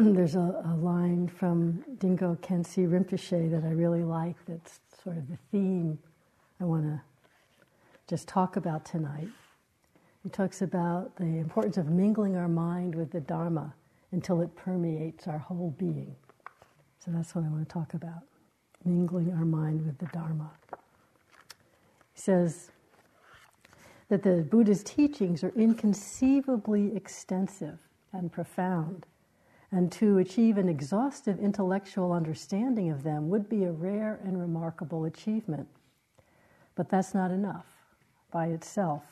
there's a, a, line from Dilgo Khyentse Rinpoche that I really like that's sort of the theme I want to just talk about tonight. He talks about the importance of mingling our mind with the Dharma until it permeates our whole being. So that's what I want to talk about mingling our mind with the Dharma. He says that the Buddha's teachings are inconceivably extensive and profound, and to achieve an exhaustive intellectual understanding of them would be a rare and remarkable achievement. But that's not enough by itself.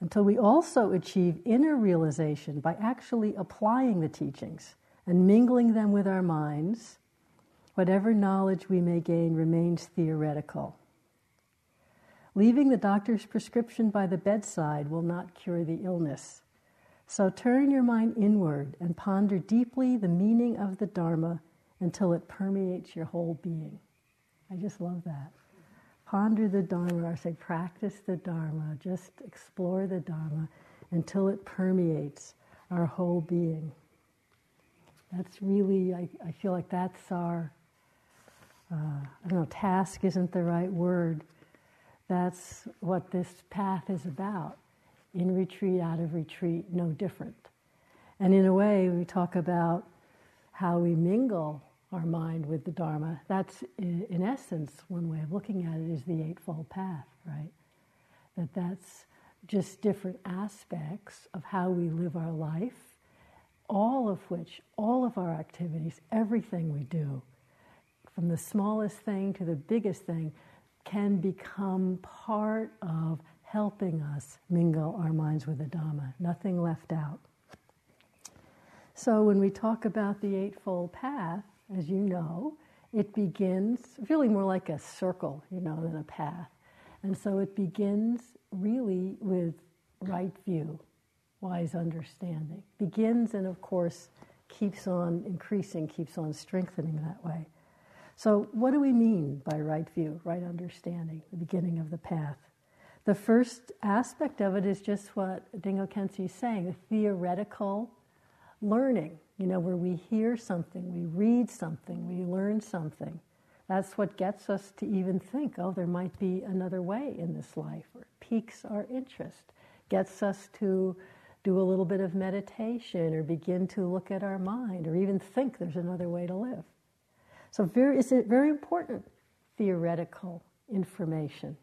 Until we also achieve inner realization by actually applying the teachings and mingling them with our minds, whatever knowledge we may gain remains theoretical. Leaving the doctor's prescription by the bedside will not cure the illness. So turn your mind inward and ponder deeply the meaning of the Dharma until it permeates your whole being. I just love that. Ponder the Dharma, or say practice the Dharma, just explore the Dharma until it permeates our whole being. That's really, I, I feel like that's our uh, I don't know, task isn't the right word. That's what this path is about. In retreat, out of retreat, no different. And in a way, we talk about how we mingle our mind with the Dharma. That's, in essence, one way of looking at it is the Eightfold Path, right? That that's just different aspects of how we live our life, all of which, all of our activities, everything we do from the smallest thing to the biggest thing, can become part of helping us mingle our minds with the Dhamma. Nothing left out. So when we talk about the Eightfold Path, as you know, it begins really more like a circle, you know, than a path. And so it begins really with right view, wise understanding. Begins and, of course, keeps on increasing, keeps on strengthening that way. So, what do we mean by right view, right understanding, the beginning of the path? The first aspect of it is just what Dilgo Khyentse is saying the theoretical learning, you know, where we hear something, we read something, we learn something. That's what gets us to even think, oh, there might be another way in this life, or piques our interest, gets us to do a little bit of meditation, or begin to look at our mind, or even think there's another way to live. So very, it's very important theoretical information.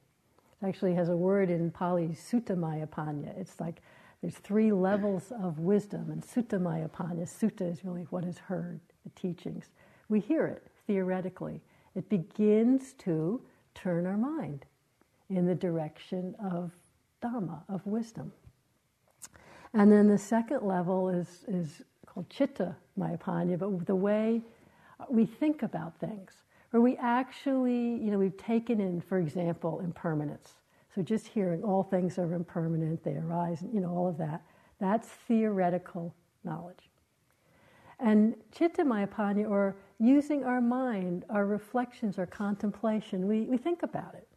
Actually has a word in Pali, Suttamayapanya. It's like there's three levels of wisdom, and Suttamayapanya, Sutta is really what is heard, the teachings. We hear it theoretically. It begins to turn our mind in the direction of Dhamma, of wisdom. And then the second level is, is called Chitta Mayapanya, but the way we think about things, or we actually, you know, we've taken in, for example, impermanence. So just hearing all things are impermanent, they arise, you know, all of that. That's theoretical knowledge. And chitta mayapanya, or using our mind, our reflections, our contemplation, we, we think about it.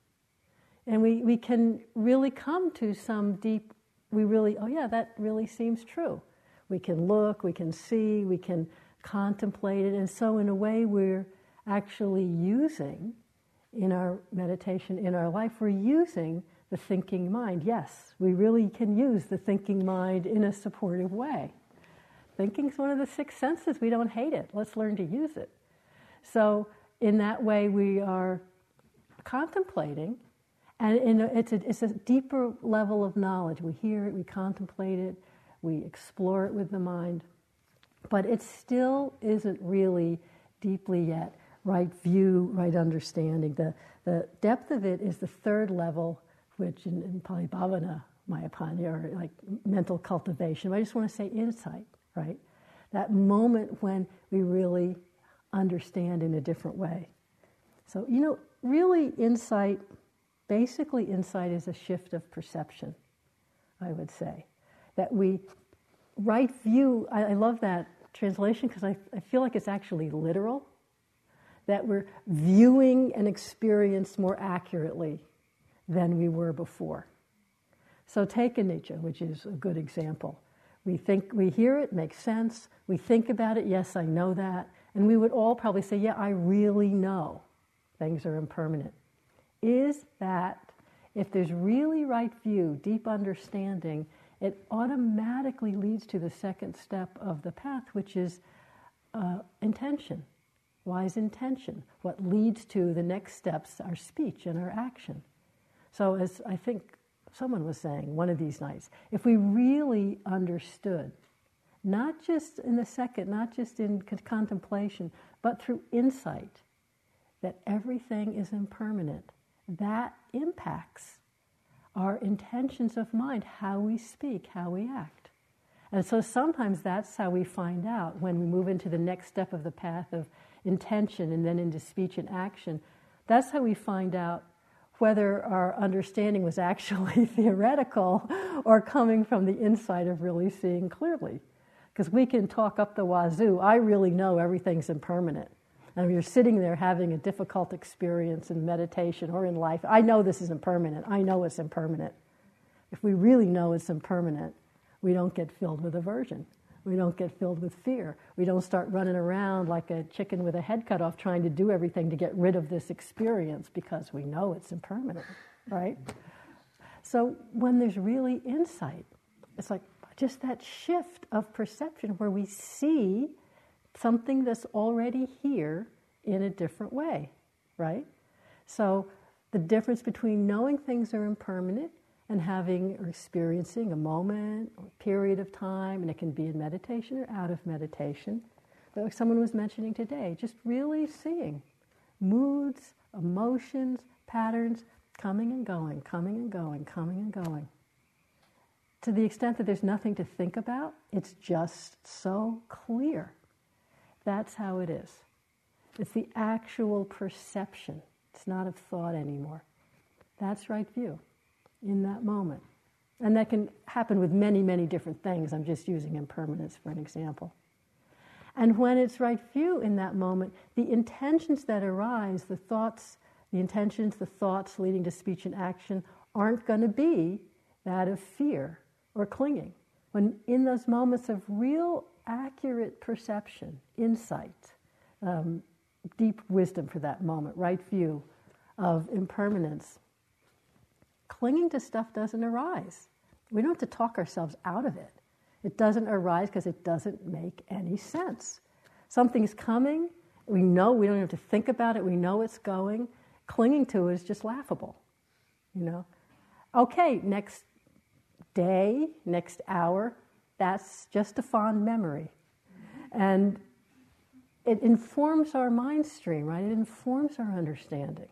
And we, we can really come to some deep, we really, oh yeah, that really seems true. We can look, we can see, we can contemplate it. And so, in a way, we're actually using in our meditation, in our life, we're using the thinking mind. Yes, we really can use the thinking mind in a supportive way. Thinking is one of the six senses. We don't hate it. Let's learn to use it. So, in that way, we are contemplating, and a, it's, a, it's a deeper level of knowledge. We hear it, we contemplate it, we explore it with the mind but it still isn't really deeply yet right view, right understanding. The, the depth of it is the third level, which in, in Pali Bhavana, Mayapanya, or like mental cultivation. I just want to say insight, right? That moment when we really understand in a different way. So, you know, really insight, basically, insight is a shift of perception, I would say. That we, right view, I, I love that translation because I, I feel like it's actually literal, that we're viewing an experience more accurately than we were before. So take anicca, which is a good example. We think we hear it, makes sense. We think about it, yes, I know that. And we would all probably say, yeah, I really know things are impermanent. Is that if there's really right view, deep understanding, it automatically leads to the second step of the path, which is uh, intention, wise intention. What leads to the next steps, our speech and our action. So, as I think someone was saying one of these nights, if we really understood, not just in the second, not just in contemplation, but through insight, that everything is impermanent, that impacts our intentions of mind, how we speak, how we act. And so sometimes that's how we find out when we move into the next step of the path of intention and then into speech and action. That's how we find out whether our understanding was actually theoretical or coming from the insight of really seeing clearly. Because we can talk up the wazoo, I really know everything's impermanent. And if you're sitting there having a difficult experience in meditation or in life, I know this is impermanent. I know it's impermanent. If we really know it's impermanent, we don't get filled with aversion. We don't get filled with fear. We don't start running around like a chicken with a head cut off trying to do everything to get rid of this experience because we know it's impermanent, right? So when there's really insight, it's like just that shift of perception where we see something that's already here in a different way, right? So the difference between knowing things are impermanent and having or experiencing a moment or period of time, and it can be in meditation or out of meditation. Like someone was mentioning today, just really seeing moods, emotions, patterns coming and going, coming and going, coming and going. To the extent that there's nothing to think about, it's just so clear. That's how it is. It's the actual perception. It's not of thought anymore. That's right view in that moment. And that can happen with many, many different things. I'm just using impermanence for an example. And when it's right view in that moment, the intentions that arise, the thoughts, the intentions, the thoughts leading to speech and action aren't going to be that of fear or clinging. When in those moments of real accurate perception, insight, um, deep wisdom for that moment, right view of impermanence, clinging to stuff doesn't arise. We don't have to talk ourselves out of it. It doesn't arise because it doesn't make any sense. Something's coming, we know, we don't have to think about it, we know it's going. Clinging to it is just laughable, you know. Okay, next day, next hour, that's just a fond memory. And it informs our mind stream, right? It informs our understanding.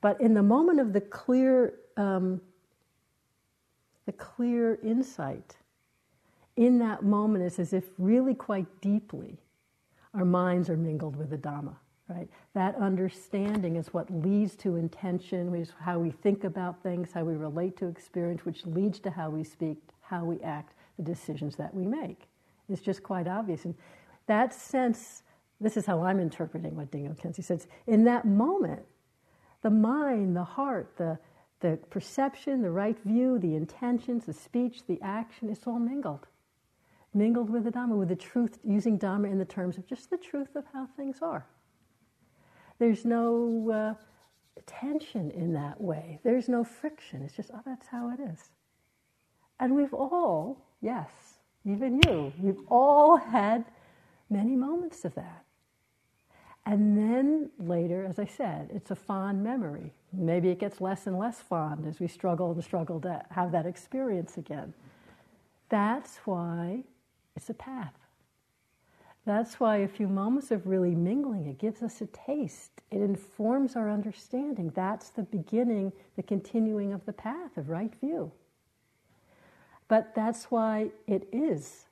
But in the moment of the clear um, the clear insight in that moment is as if really quite deeply our minds are mingled with the Dhamma, right? That understanding is what leads to intention, which is how we think about things, how we relate to experience, which leads to how we speak, how we act, the decisions that we make. It's just quite obvious. And that sense, this is how I'm interpreting what Dilgo Khyentse says. In that moment, the mind, the heart, the the perception, the right view, the intentions, the speech, the action, it's all mingled. Mingled with the Dhamma, with the truth, using Dhamma in the terms of just the truth of how things are. There's no uh, tension in that way. There's no friction. It's just, oh, that's how it is. And we've all, yes, even you, we've all had many moments of that. And then later, as I said, it's a fond memory. Maybe it gets less and less fond as we struggle and struggle to have that experience again. That's why it's a path. That's why a few moments of really mingling, it gives us a taste. It informs our understanding. That's the beginning, the continuing of the path of right view. But that's why it is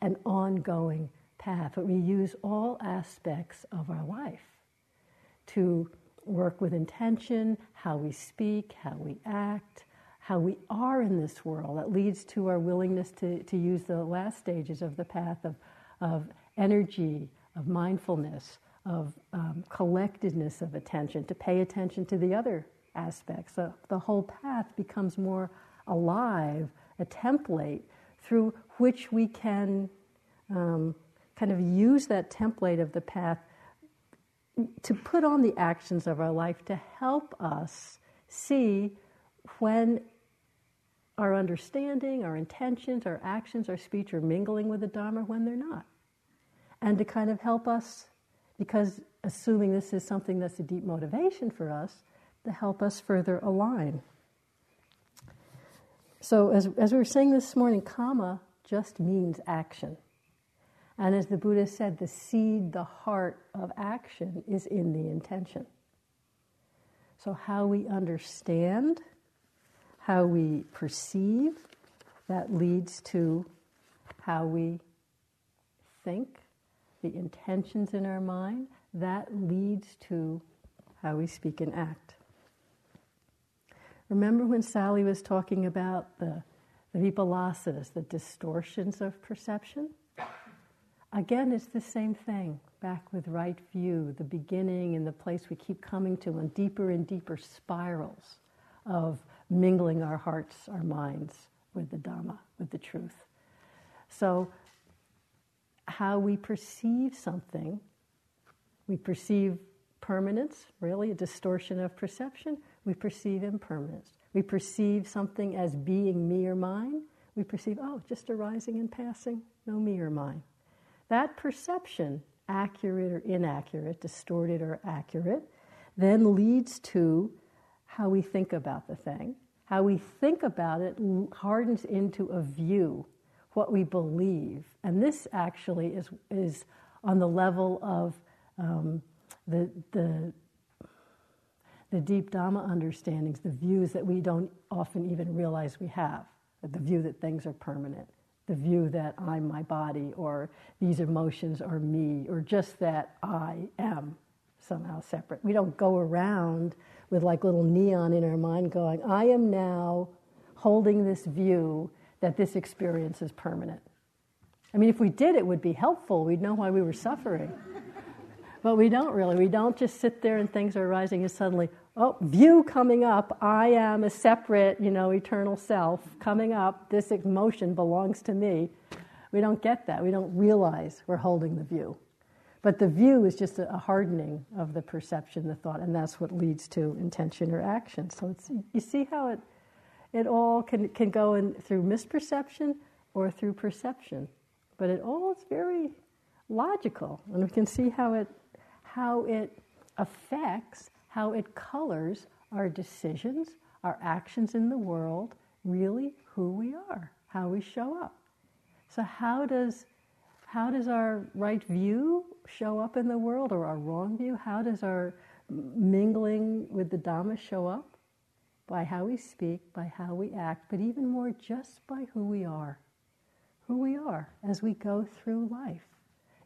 an ongoing path. But we use all aspects of our life to work with intention, how we speak, how we act, how we are in this world. That leads to our willingness to, to use the last stages of the path of, of energy, of mindfulness, of um, collectedness of attention, to pay attention to the other aspects. So the whole path becomes more alive, a template through which we can um, kind of use that template of the path to put on the actions of our life to help us see when our understanding, our intentions, our actions, our speech are mingling with the Dharma when they're not. And to kind of help us, because assuming this is something that's a deep motivation for us, to help us further align. So, as, as we were saying this morning, kamma just means action. And as the Buddha said, the seed, the heart of action is in the intention. So, how we understand, how we perceive, that leads to how we think, the intentions in our mind, that leads to how we speak and act. Remember when Sally was talking about the, the vipalasas, the distortions of perception? Again, it's the same thing. Back with right view, the beginning and the place we keep coming to, and deeper and deeper spirals of mingling our hearts, our minds with the Dhamma, with the truth. So, how we perceive something, we perceive permanence, really, a distortion of perception. We perceive impermanence. We perceive something as being me or mine. We perceive, oh, just arising and passing, no me or mine. That perception, accurate or inaccurate, distorted or accurate, then leads to how we think about the thing. How we think about it hardens into a view, what we believe. And this actually is, is on the level of um, the, the, the deep Dhamma understandings, the views that we don't often even realize we have, the view that things are permanent the view that I'm my body or these emotions are me or just that I am somehow separate. We don't go around with like little neon in our mind going, I am now holding this view that this experience is permanent. I mean, if we did, it would be helpful. We'd know why we were suffering. but we don't really. We don't just sit there and things are arising and suddenly, oh, view coming up. I am a separate, you know, eternal self coming up. This emotion belongs to me. We don't get that. We don't realize we're holding the view. But the view is just a hardening of the perception, the thought, and that's what leads to intention or action. So it's, you see how it, it all can, can go in through misperception or through perception. But it all is very logical, and we can see how it, how it affects how it colors our decisions, our actions in the world, really who we are, how we show up. So how does how does our right view show up in the world or our wrong view? How does our mingling with the Dhamma show up? By how we speak, by how we act, but even more just by who we are. Who we are as we go through life.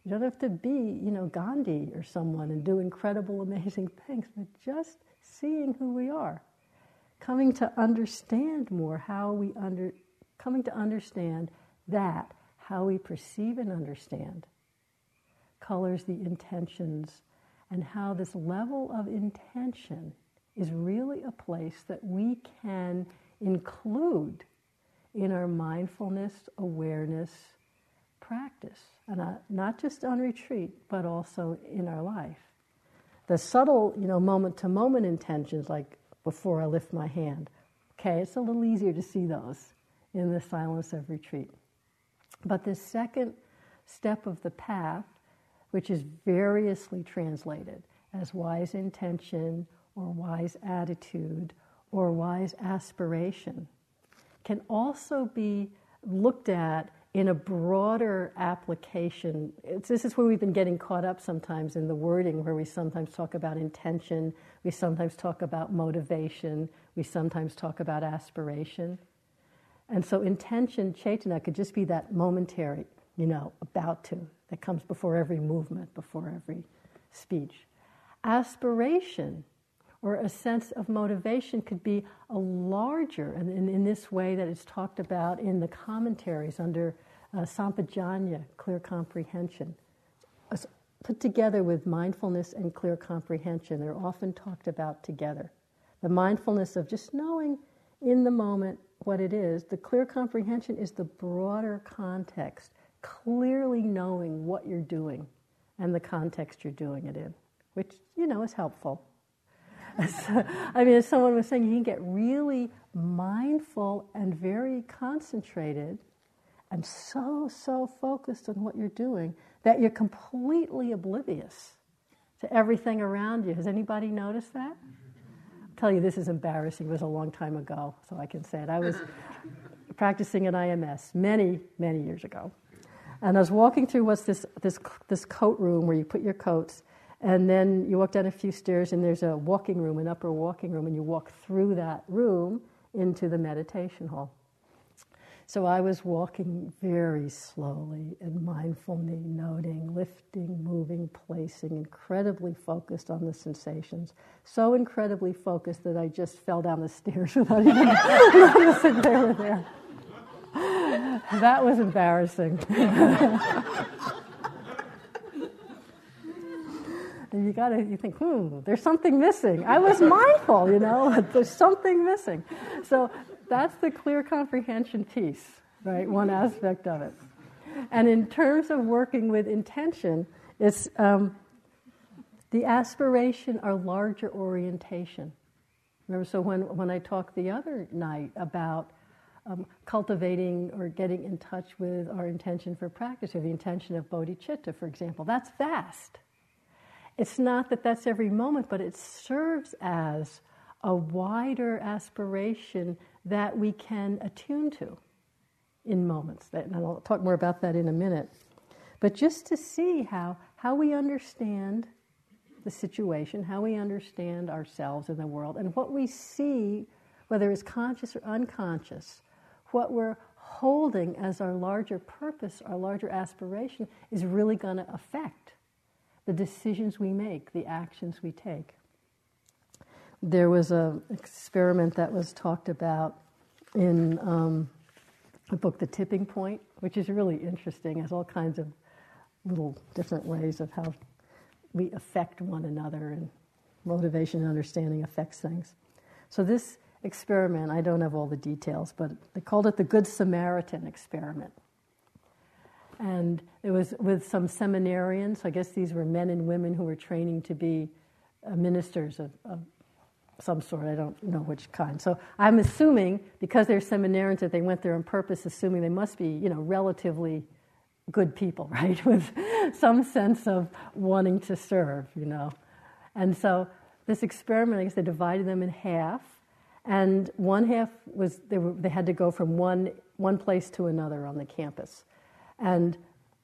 You don't have to be, you know, Gandhi or someone and do incredible, amazing things, but just seeing who we are, coming to understand more how we under, coming to understand that how we perceive and understand colors the intentions and how this level of intention is really a place that we can include in our mindfulness, awareness, practice, and uh, not just on retreat, but also in our life. The subtle, you know, moment to moment intentions, like before I lift my hand, okay, it's a little easier to see those in the silence of retreat. But the second step of the path, which is variously translated as wise intention or wise attitude or wise aspiration, can also be looked at in a broader application, this is where we've been getting caught up sometimes in the wording, where we sometimes talk about intention, we sometimes talk about motivation, we sometimes talk about aspiration. And so, intention, chaitana, could just be that momentary, you know, about to, that comes before every movement, before every speech. Aspiration or a sense of motivation could be a larger, and in, in this way that is talked about in the commentaries under uh, Sampajanya, clear comprehension. Put together with mindfulness and clear comprehension, they're often talked about together. The mindfulness of just knowing in the moment what it is. The clear comprehension is the broader context, clearly knowing what you're doing and the context you're doing it in, which, you know, is helpful. So, I mean, as someone was saying, you can get really mindful and very concentrated and so, so focused on what you're doing that you're completely oblivious to everything around you. Has anybody noticed that? I'll tell you, this is embarrassing. It was a long time ago, so I can say it. I was practicing at IMS many, many years ago. And I was walking through what's this, this, this coat room where you put your coats, and then you walk down a few stairs, and there's a walking room, an upper walking room, and you walk through that room into the meditation hall. So I was walking very slowly and mindfully, noting, lifting, moving, placing, incredibly focused on the sensations. So incredibly focused that I just fell down the stairs without even noticing they were there. That was embarrassing. and you gotta you think hmm there's something missing i was mindful you know there's something missing so that's the clear comprehension piece, right? One aspect of it. And in terms of working with intention, it's um, the aspiration or larger orientation. Remember, so when, when I talked the other night about um, cultivating or getting in touch with our intention for practice, or the intention of bodhicitta, for example, that's vast. It's not that that's every moment, but it serves as a wider aspiration that we can attune to in moments. And I'll talk more about that in a minute. But just to see how, how we understand the situation, how we understand ourselves in the world, and what we see, whether it's conscious or unconscious, what we're holding as our larger purpose, our larger aspiration, is really going to affect the decisions we make, the actions we take there was an experiment that was talked about in um, the book The Tipping Point, which is really interesting. Has all kinds of little different ways of how we affect one another and motivation and understanding affects things. So this experiment, I don't have all the details, but they called it the Good Samaritan experiment. And it was with some seminarians. I guess these were men and women who were training to be uh, ministers of, of some sort, I don't know which kind. So I'm assuming, because they're seminarians, that they went there on purpose, assuming they must be, you know, relatively good people, right? With some sense of wanting to serve, you know. And so this experiment, I guess they divided them in half, and one half was they, were, they had to go from one, one place to another on the campus. And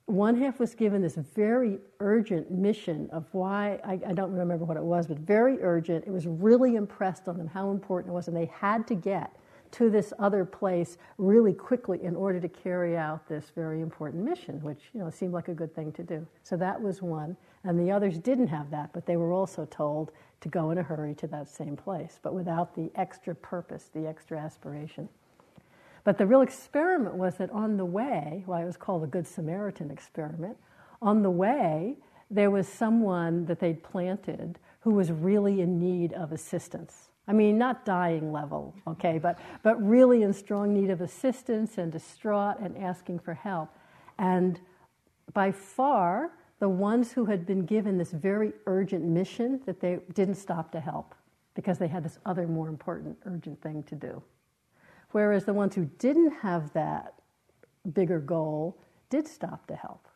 one half was given this very urgent mission of why, I, I, don't remember what it was, but very urgent. It was really impressed on them how important it was, and they had to get to this other place really quickly in order to carry out this very important mission, which you know seemed like a good thing to do. So that was one, and the others didn't have that, but they were also told to go in a hurry to that same place, but without the extra purpose, the extra aspiration. But the real experiment was that on the way, why it was called the Good Samaritan experiment, on the way, there was someone that they'd planted who was really in need of assistance. I mean, not dying level, okay, but, but really in strong need of assistance and distraught and asking for help. And by far, the ones who had been given this very urgent mission that they didn't stop to help because they had this other more important urgent thing to do. Whereas the ones who didn't have that bigger goal did stop to help.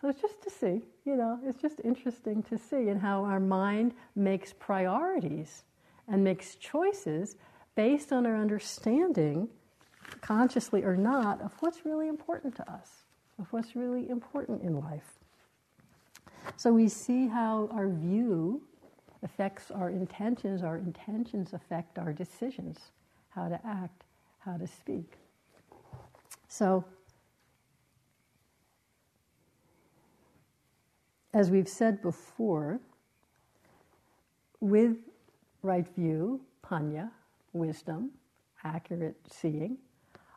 So it's just to see, you know, it's just interesting to see and how our mind makes priorities and makes choices based on our understanding, consciously or not, of what's really important to us, of what's really important in life. So we see how our view affects our intentions, our intentions affect our decisions how to act, how to speak. So, as we've said before, with right view, panya, wisdom, accurate seeing,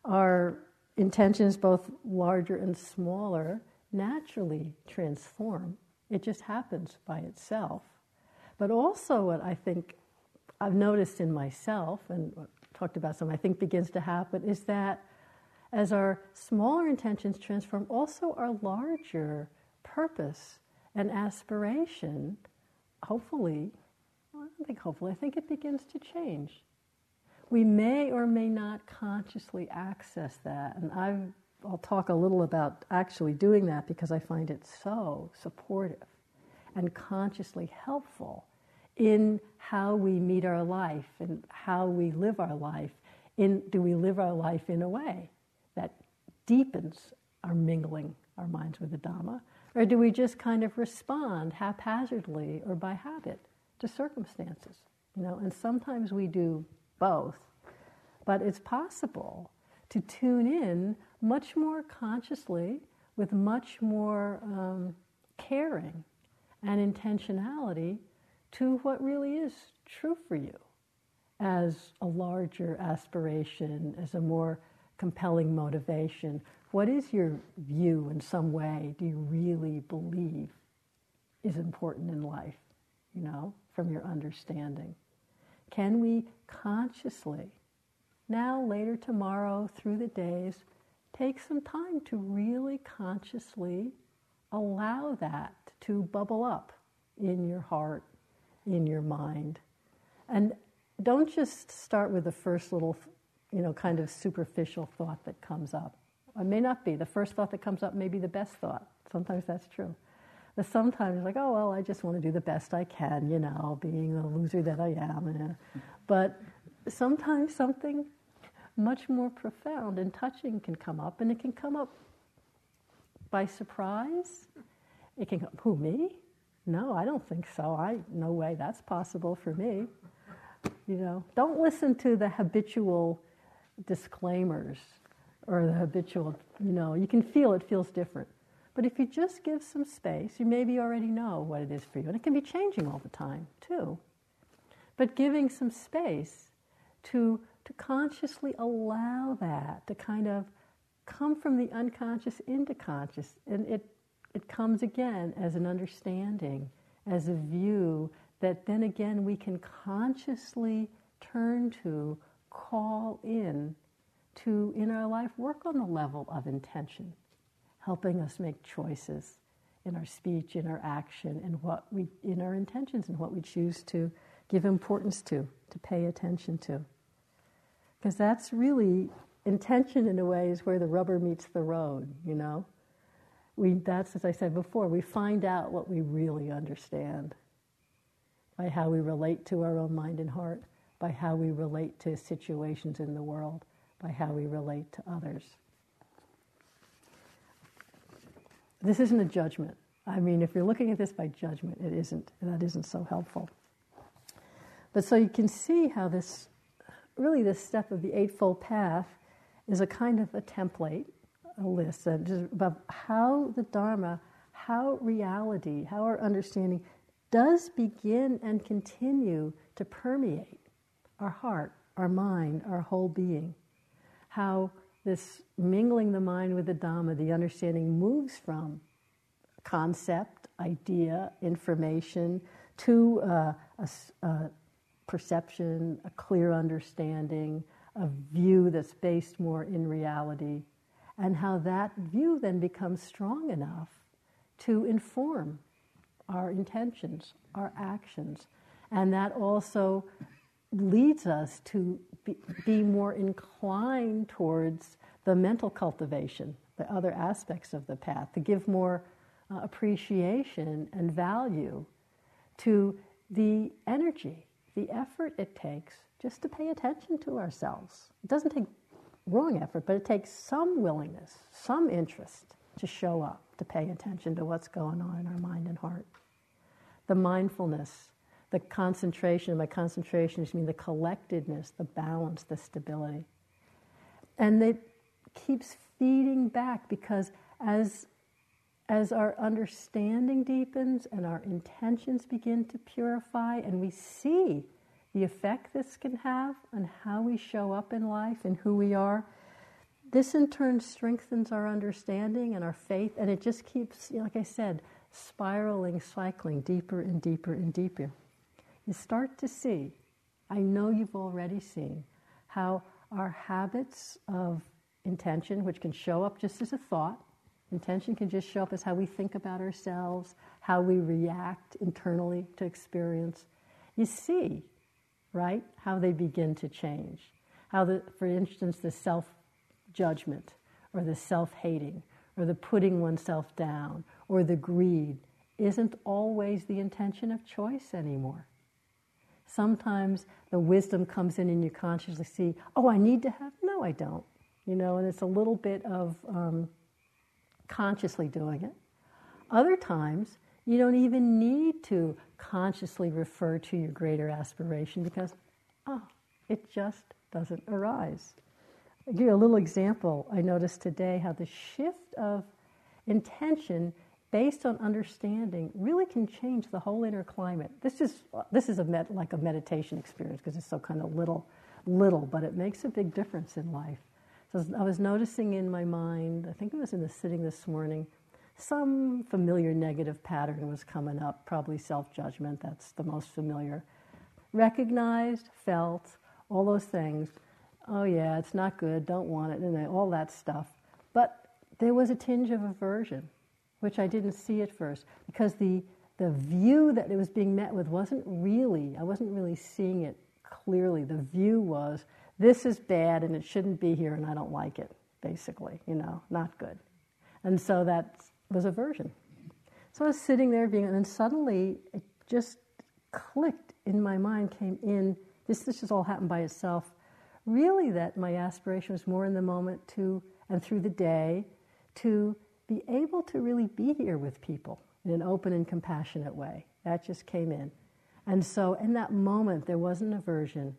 our intentions, both larger and smaller, naturally transform. It just happens by itself. But also, what I think I've noticed in myself and talked about some, I think begins to happen, is that as our smaller intentions transform, also our larger purpose and aspiration, hopefully, well, I don't think hopefully, I think it begins to change. We may or may not consciously access that, and i will talk a little about actually doing that because I find it so supportive and consciously helpful in how we meet our life and how we live our life. In, do we live our life in a way that deepens our mingling our minds with the Dhamma? Or do we just kind of respond haphazardly or by habit to circumstances? You know, and sometimes we do both. But it's possible to tune in much more consciously with much more um, caring and intentionality to what really is true for you as a larger aspiration, as a more compelling motivation. What is your view in some way do you really believe is important in life, you know, from your understanding? Can we consciously, now, later, tomorrow, through the days, take some time to really consciously allow that to bubble up in your heart, in your mind. And don't just start with the first little, you know, kind of superficial thought that comes up. It may not be. The first thought that comes up may be the best thought. Sometimes that's true. But sometimes it's like, oh, well, I just want to do the best I can, you know, being the loser that I am. But sometimes something much more profound and touching can come up, and it can come up by surprise. It can come, who, me? No, I don't think so. I no way that's possible for me. You know, don't listen to the habitual disclaimers or the habitual, you know, you can feel it feels different. But if you just give some space, you maybe already know what it is for you. And it can be changing all the time, too. But giving some space to, to consciously allow that to kind of come from the unconscious into conscious. And it it comes again as an understanding, as a view that then again we can consciously turn to, call in to, in our life, work on the level of intention, helping us make choices in our speech, in our action, and what we, in our intentions, and what we choose to give importance to, to pay attention to. Because that's really intention in a way is where the rubber meets the road, you know? We, that's, as I said before, we find out what we really understand by how we relate to our own mind and heart, by how we relate to situations in the world, by how we relate to others. This isn't a judgment. I mean, if you're looking at this by judgment, it isn't. That isn't so helpful. But so you can see how this, really, this step of the Eightfold Path is a kind of a template a list just about how the Dharma, how reality, how our understanding does begin and continue to permeate our heart, our mind, our whole being. How this mingling the mind with the Dhamma, the understanding moves from concept, idea, information to uh, a, a perception, a clear understanding, a view that's based more in reality and how that view then becomes strong enough to inform our intentions, our actions. And that also leads us to be, be, more inclined towards the mental cultivation, the other aspects of the path, to give more uh, appreciation and value to the energy, the effort it takes just to pay attention to ourselves. It doesn't take wrong effort, but it takes some willingness, some interest to show up, to pay attention to what's going on in our mind and heart. The mindfulness, the concentration, by concentration, I mean the collectedness, the balance, the stability. And it keeps feeding back because as, as our understanding deepens and our intentions begin to purify and we see the effect this can have on how we show up in life and who we are. This in turn strengthens our understanding and our faith, and it just keeps, like I said, spiraling, cycling deeper and deeper and deeper. You start to see, I know you've already seen, how our habits of intention, which can show up just as a thought, intention can just show up as how we think about ourselves, how we react internally to experience. You see, right, how they begin to change. How, the, for instance, the self judgment or the self hating or the putting oneself down or the greed isn't always the intention of choice anymore. Sometimes the wisdom comes in and you consciously see, oh, I need to have, no, I don't. You know, and it's a little bit of um, consciously doing it. Other times, you don't even need to consciously refer to your greater aspiration because, oh, it just doesn't arise. I'll give you a little example. I noticed today how the shift of intention based on understanding really can change the whole inner climate. This is this is a med, like a meditation experience because it's so kind of little, little, but it makes a big difference in life. So I was noticing in my mind. I think it was in the sitting this morning. Some familiar negative pattern was coming up, probably self judgment. That's the most familiar. Recognized, felt, all those things oh yeah, it's not good, don't want it, and all that stuff. But there was a tinge of aversion, which I didn't see at first, because the, the view that it was being met with wasn't really, I wasn't really seeing it clearly. The view was, this is bad and it shouldn't be here and I don't like it, basically, you know, not good. And so that was aversion. So I was sitting there being, and then suddenly it just clicked in my mind, came in. This, this just all happened by itself really that my aspiration was more in the moment to, and through the day, to be able to really be here with people in an open and compassionate way. That just came in. And so in that moment, there wasn't aversion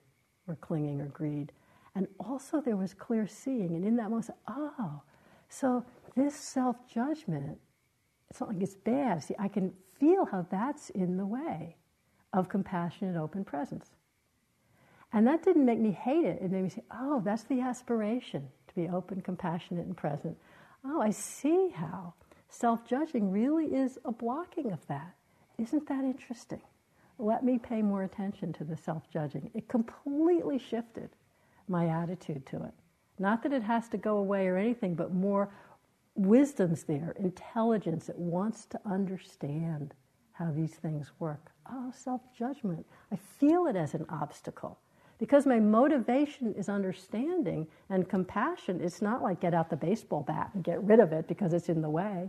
or clinging or greed. And also there was clear seeing. And in that moment, oh, so this self judgment, it's not like it's bad. See, I can feel how that's in the way of compassionate, open presence. And that didn't make me hate it. It made me say, oh, that's the aspiration to be open, compassionate, and present. Oh, I see how self judging really is a blocking of that. Isn't that interesting? Let me pay more attention to the self judging. It completely shifted my attitude to it. Not that it has to go away or anything, but more wisdom's there, intelligence. It wants to understand how these things work. Oh, self judgment. I feel it as an obstacle. Because my motivation is understanding and compassion, it's not like get out the baseball bat and get rid of it because it's in the way.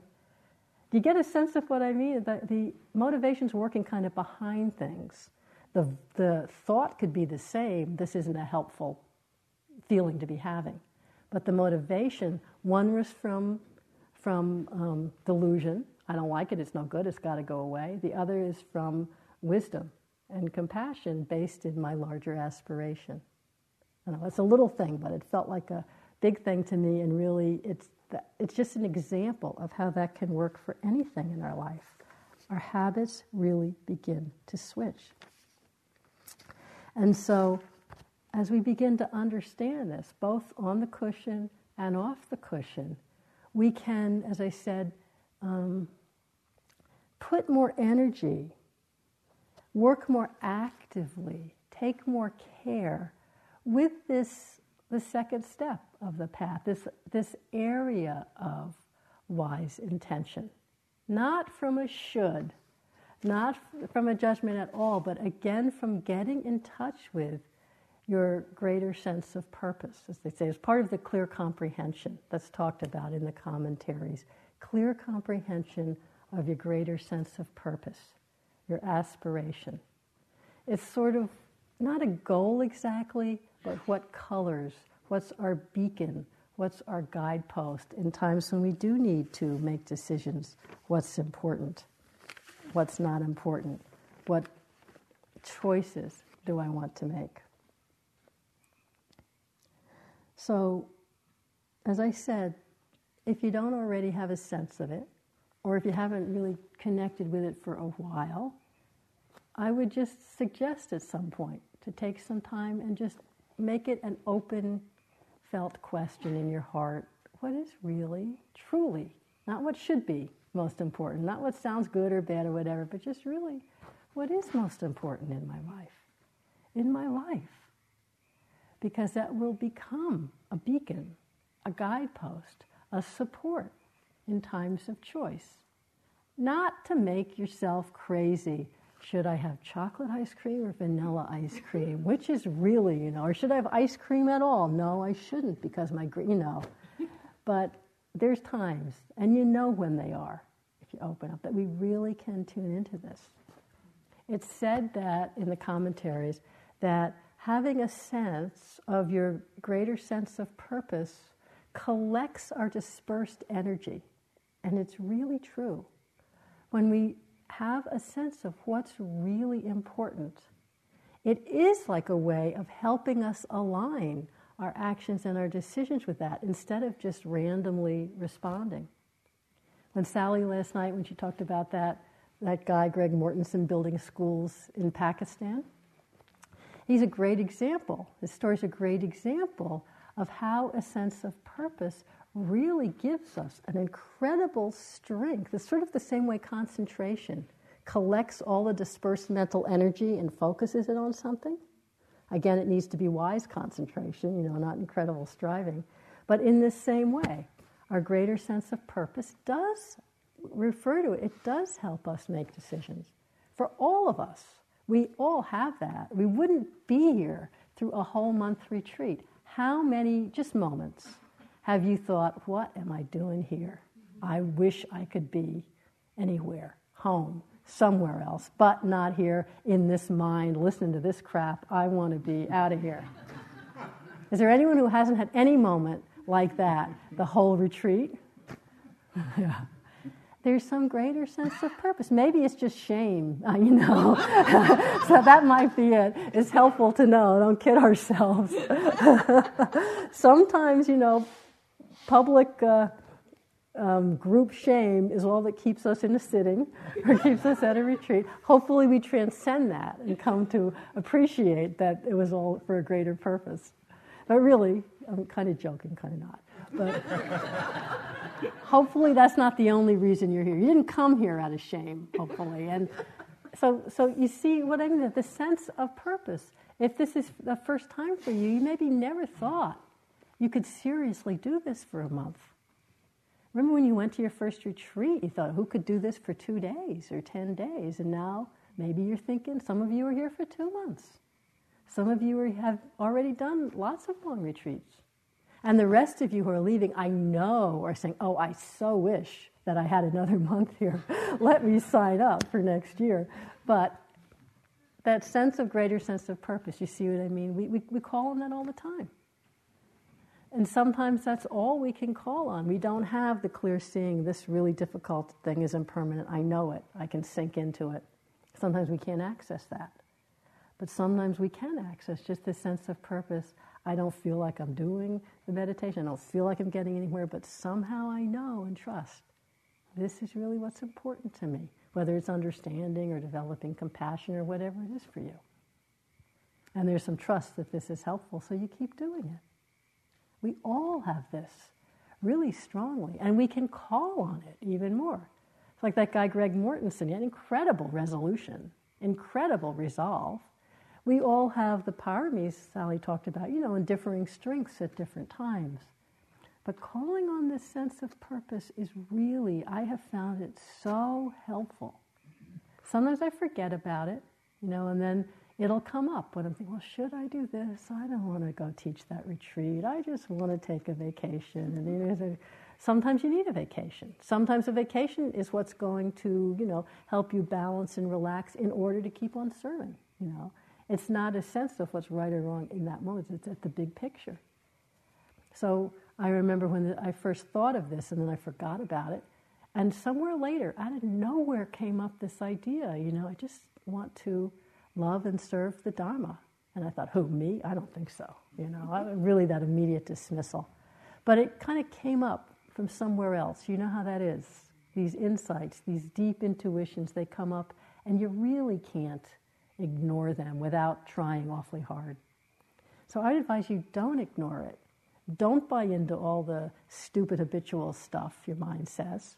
Do you get a sense of what I mean? The, the motivation's working kind of behind things. The, the thought could be the same this isn't a helpful feeling to be having. But the motivation, one was from, from um, delusion I don't like it, it's no good, it's got to go away. The other is from wisdom and compassion based in my larger aspiration. I know it's a little thing, but it felt like a big thing to me, and really, it's it's just an example of how that can work for anything in our life. Our habits really begin to switch. And so, as we begin to understand this, both on the cushion and off the cushion, we can, as I said, um, put more energy work more actively, take more care with this, the second step of the path, this, this area of wise intention. Not from a should, not from a judgment at all, but again from getting in touch with your greater sense of purpose, as they say, as part of the clear comprehension that's talked about in the commentaries. Clear comprehension of your greater sense of purpose your aspiration. It's sort of not a goal exactly, but what colors, what's our beacon, what's our guidepost in times when we do need to make decisions what's important, what's not important, what choices do I want to make. So, as I said, if you don't already have a sense of it, or if you haven't really connected with it for a while, I would just suggest at some point to take some time and just make it an open felt question in your heart. What is really, truly, not what should be most important, not what sounds good or bad or whatever, but just really what is most important in my life? In my life. Because that will become a beacon, a guidepost, a support in times of choice. Not to make yourself crazy. Should I have chocolate ice cream or vanilla ice cream? Which is really, you know, or should I have ice cream at all? No, I shouldn't because my, you know. But there's times, and you know when they are, if you open up, that we really can tune into this. It's said that in the commentaries that having a sense of your greater sense of purpose collects our dispersed energy. And it's really true. When we have a sense of what's really important, it is like a way of helping us align our actions and our decisions with that instead of just randomly responding. When Sally last night, when she talked about that, that guy, Greg Mortenson, building schools in Pakistan, he's a great example. His story's a great example of how a sense of purpose really gives us an incredible strength. It's sort of the same way concentration collects all the dispersed mental energy and focuses it on something. Again, it needs to be wise concentration, you know, not incredible striving. But in this same way, our greater sense of purpose does refer to it, it does help us make decisions. For all of us, we all have that. We wouldn't be here through a whole month retreat. How many, just moments, have you thought, what am I doing here? I wish I could be anywhere, home, somewhere else, but not here in this mind, listening to this crap. I want to be out of here. Is there anyone who hasn't had any moment like that the whole retreat? yeah. There's some greater sense of purpose. Maybe it's just shame, you know. so that might be it. It's helpful to know. Don't kid ourselves. Sometimes, you know, public. Uh, um, group shame is all that keeps us in a sitting or keeps us at a retreat. Hopefully, we transcend that and come to appreciate that it was all for a greater purpose. But really, I'm kind of joking, kind of not. But hopefully, that's not the only reason you're here. You didn't come here out of shame, hopefully. And so, so you see what I mean? The sense of purpose. If this is the first time for you, you maybe never thought you could seriously do this for a month Remember when you went to your first retreat, you thought, who could do this for two days or 10 days? And now maybe you're thinking, some of you are here for two months. Some of you are, have already done lots of long retreats. And the rest of you who are leaving, I know, are saying, oh, I so wish that I had another month here. Let me sign up for next year. But that sense of greater sense of purpose, you see what I mean? We, we, we call on that all the time. And sometimes that's all we can call on. We don't have the clear seeing, this really difficult thing is impermanent. I know it. I can sink into it. Sometimes we can't access that. But sometimes we can access just this sense of purpose. I don't feel like I'm doing the meditation. I don't feel like I'm getting anywhere, but somehow I know and trust this is really what's important to me, whether it's understanding or developing compassion or whatever it is for you. And there's some trust that this is helpful, so you keep doing it. We all have this really strongly, and we can call on it even more. It's like that guy Greg Mortenson, he had incredible resolution, incredible resolve. We all have the paramis Sally talked about, you know, in differing strengths at different times. But calling on this sense of purpose is really, I have found it so helpful. Sometimes I forget about it, you know, and then it'll come up when I'm thinking, well, should I do this? I don't want to go teach that retreat. I just want to take a vacation. And a, sometimes you need a vacation. Sometimes a vacation is what's going to, you know, help you balance and relax in order to keep on serving. You know, it's not a sense of what's right or wrong in that moment. It's at the big picture. So I remember when I first thought of this, and then I forgot about it. And somewhere later, out of nowhere, came up this idea. You know, I just want to love and serve the Dharma. And I thought, who, me? I don't think so. You know, really that immediate dismissal. But it kind of came up from somewhere else. You know how that is. These insights, these deep intuitions, they come up, and you really can't ignore them without trying awfully hard. So I advise you don't ignore it. Don't buy into all the stupid habitual stuff your mind says.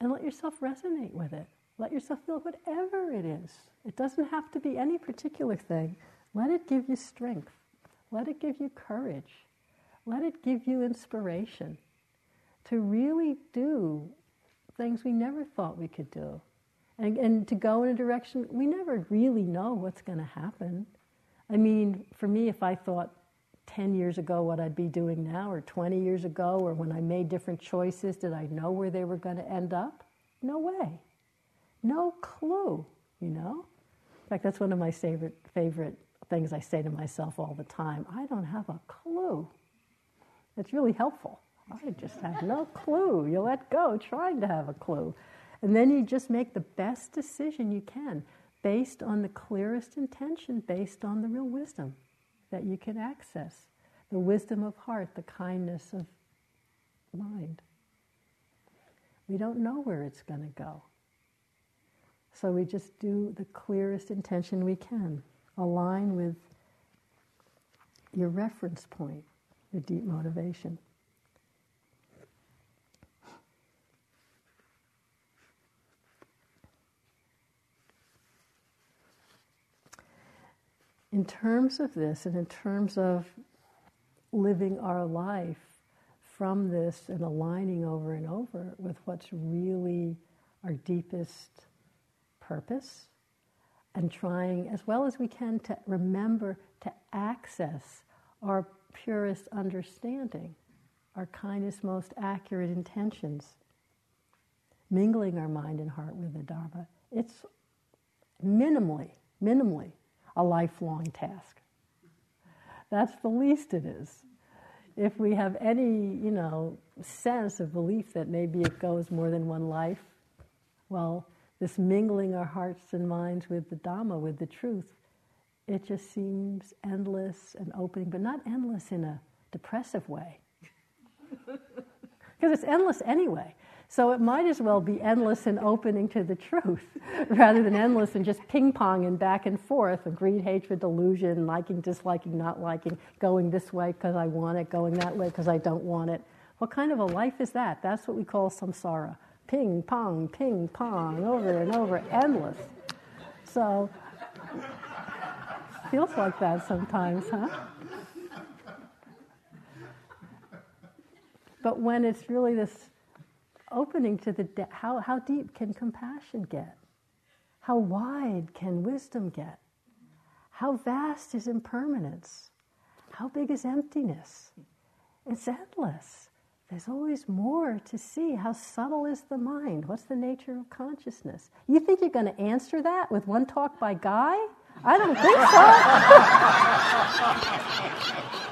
And let yourself resonate with it. Let yourself feel whatever it is. It doesn't have to be any particular thing. Let it give you strength. Let it give you courage. Let it give you inspiration to really do things we never thought we could do. And, and to go in a direction we never really know what's going to happen. I mean, for me, if I thought 10 years ago what I'd be doing now, or 20 years ago, or when I made different choices, did I know where they were going to end up? No way. No clue, you know? In fact, that's one of my favorite, favorite things I say to myself all the time. I don't have a clue. It's really helpful. I just have no clue. You let go trying to have a clue. And then you just make the best decision you can based on the clearest intention, based on the real wisdom that you can access the wisdom of heart, the kindness of mind. We don't know where it's going to go. So we just do the clearest intention we can, align with your reference point, your deep motivation. In terms of this and in terms of living our life from this and aligning over and over with what's really our deepest purpose and trying as well as we can to remember to access our purest understanding, our kindest, most accurate intentions, mingling our mind and heart with the Dharma. It's minimally, minimally a lifelong task. That's the least it is. If we have any, you know, sense of belief that maybe it goes more than one life, well, this mingling our hearts and minds with the Dhamma, with the truth, it just seems endless and opening, but not endless in a depressive way. Because it's endless anyway. So it might as well be endless and opening to the truth rather than endless and just ping pong and back and forth of greed, hatred, delusion, liking, disliking, not liking, going this way because I want it, going that way because I don't want it. What kind of a life is that? That's what we call samsara. Ping pong, ping pong, over and over, endless. So, feels like that sometimes, huh? But when it's really this opening to the de- how, how deep can compassion get? How wide can wisdom get? How vast is impermanence? How big is emptiness? It's endless. There's always more to see. How subtle is the mind? What's the nature of consciousness? You think you're going to answer that with one talk by Guy? I don't think so.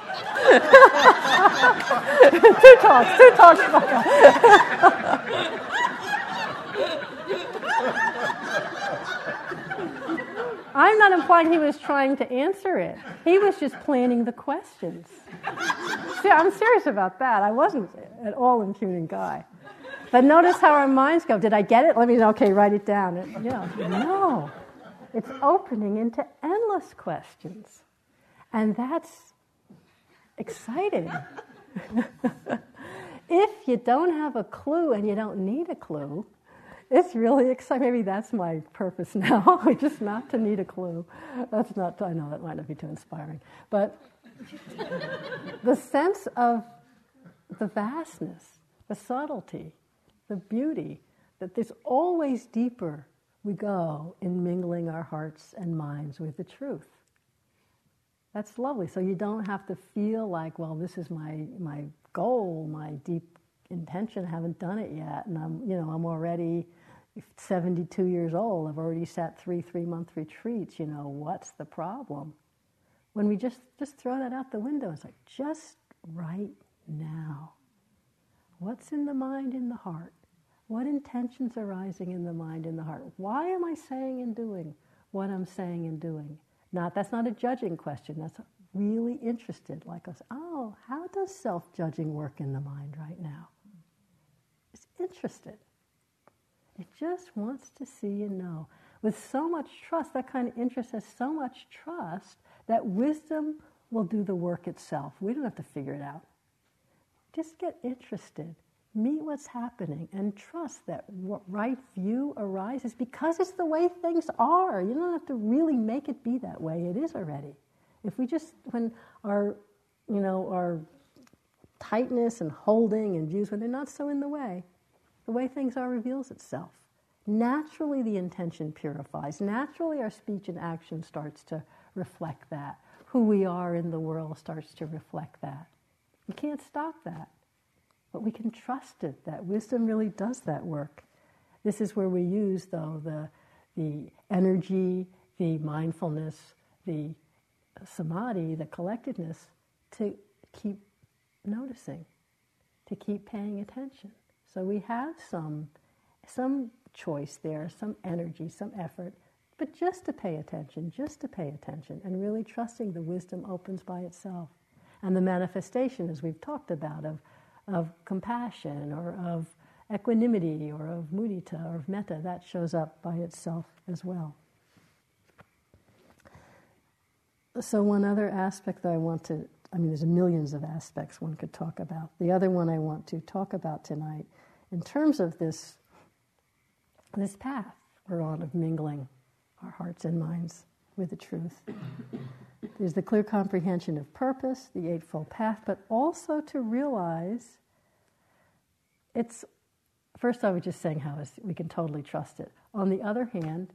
two talks, two talks. I'm not implying he was trying to answer it. He was just planning the questions. See, I'm serious about that. I wasn't at all impugning Guy. But notice how our minds go. Did I get it? Let me. Okay, write it down. yeah. No. It's opening into endless questions. And that's exciting. if you don't have a clue and you don't need a clue, it's really exciting. Maybe that's my purpose now, just not to need a clue. That's not, I know that might not be too inspiring. But the sense of the vastness, the subtlety, the beauty, that there's always deeper we go in mingling our hearts and minds with the truth. That's lovely. So you don't have to feel like, well, this is my, my goal, my deep intention. I haven't done it yet. And I'm, you know, I'm already 72 years old. I've already sat three three month retreats. You know, what's the problem? When we just, just throw that out the window, it's like, just right now. What's in the mind, in the heart? What intentions are rising in the mind, in the heart? Why am I saying and doing what I'm saying and doing? Not that's not a judging question. That's really interested, like us. Oh, how does self-judging work in the mind right now? It's interested. It just wants to see and know. With so much trust, that kind of interest has so much trust that wisdom will do the work itself. We don't have to figure it out. Just get interested meet what's happening and trust that right view arises because it's the way things are. You don't have to really make it be that way. It is already. If we just, when our, you know, our tightness and holding and views, when they're not so in the way, the way things are reveals itself. Naturally, the intention purifies. Naturally, our speech and action starts to reflect that. Who we are in the world starts to reflect that. You can't stop that, but we can trust it. That wisdom really does that work. This is where we use, though, the, the energy, the mindfulness, the samadhi, the collectedness, to keep noticing, to keep paying attention. So we have some, some choice there, some energy, some effort, but just to pay attention, just to pay attention, and really trusting the wisdom opens by itself. And the manifestation, as we've talked about, of, of compassion or of equanimity or of mudita or of metta, that shows up by itself as well. So, one other aspect that I want to, I mean, there's millions of aspects one could talk about. The other one I want to talk about tonight, in terms of this, this path we're on of mingling our hearts and minds with the truth. There's the clear comprehension of purpose, the Eightfold Path, but also to realize it's, first I was just saying how we can totally trust it. On the other hand,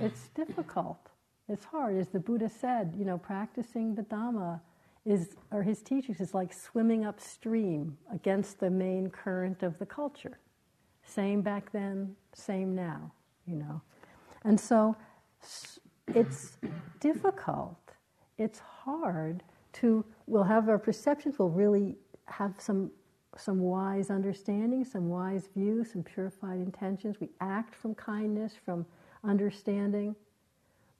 it's difficult it's hard. As the Buddha said, you know, practicing the Dhamma is, or his teachings is like swimming upstream against the main current of the culture. Same back then, same now, you know. And so it's difficult. It's hard to, we'll have our perceptions, we'll really have some, some wise understanding, some wise view, some purified intentions. We act from kindness, from understanding.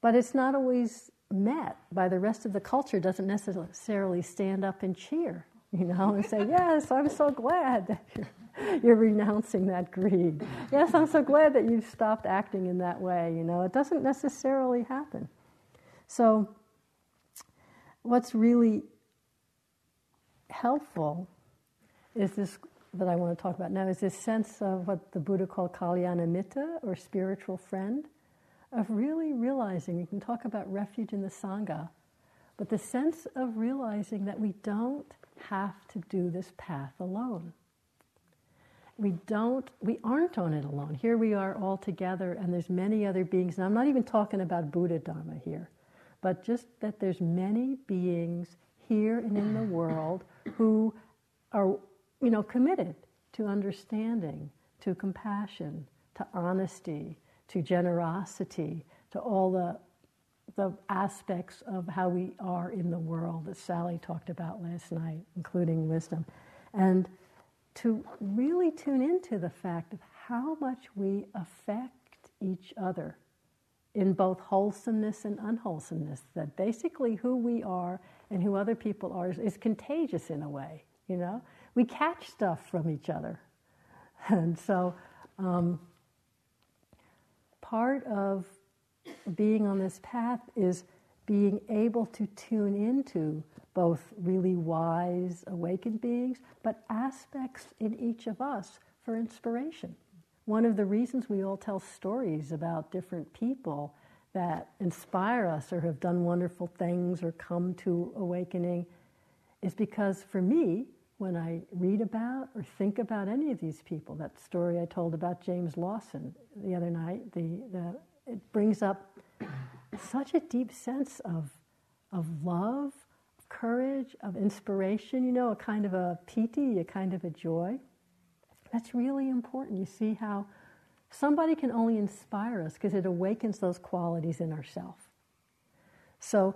But it's not always met by the rest of the culture, doesn't necessarily stand up and cheer, you know, and say, Yes, I'm so glad that you're, you're renouncing that greed. Yes, I'm so glad that you've stopped acting in that way, you know. It doesn't necessarily happen. So, what's really helpful is this that I want to talk about now is this sense of what the Buddha called kalyana mitta or spiritual friend of really realizing, we can talk about refuge in the Sangha, but the sense of realizing that we don't have to do this path alone. We don't, we aren't on it alone. Here we are all together, and there's many other beings. And I'm not even talking about Buddha Dharma here, but just that there's many beings here and in the world who are, you know, committed to understanding, to compassion, to honesty, to generosity, to all the, the aspects of how we are in the world that Sally talked about last night, including wisdom. And to really tune into the fact of how much we affect each other in both wholesomeness and unwholesomeness. That basically who we are and who other people are is, is contagious in a way, you know? We catch stuff from each other. And so, um, part of being on this path is being able to tune into both really wise, awakened beings, but aspects in each of us for inspiration. One of the reasons we all tell stories about different people that inspire us or have done wonderful things or come to awakening is because for me, when I read about or think about any of these people. That story I told about James Lawson the other night, the, the, it brings up such a deep sense of, of love, of courage, of inspiration, you know, a kind of a piti, a kind of a joy. That's really important. You see how somebody can only inspire us because it awakens those qualities in ourselves. So,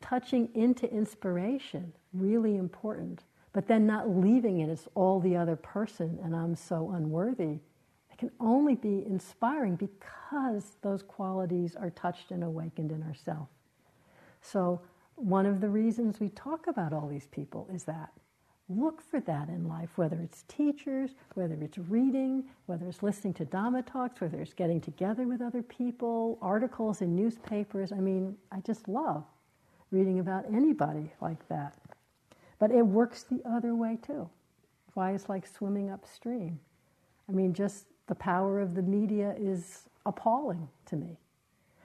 touching into inspiration, really important but then not leaving it as all the other person and I'm so unworthy. It can only be inspiring because those qualities are touched and awakened in ourselves. So, one of the reasons we talk about all these people is that. Look for that in life, whether it's teachers, whether it's reading, whether it's listening to Dhamma talks, whether it's getting together with other people, articles in newspapers. I mean, I just love reading about anybody like that. But it works the other way too. Why it's like swimming upstream. I mean, just the power of the media is appalling to me.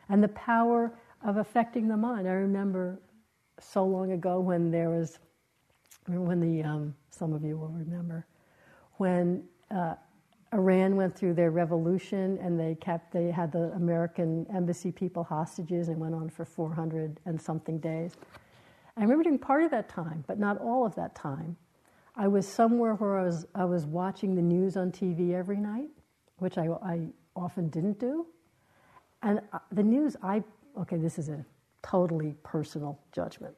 And the power of affecting the mind. I remember so long ago when there was, when the, um, some of you will remember, when uh, Iran went through their revolution and they kept, they had the American embassy people hostages and went on for 400 and something days. I remember doing part of that time, but not all of that time. I was somewhere where I was, I was watching the news on TV every night, which I, I often didn't do. And uh, the news, I, okay, this is a totally personal judgment,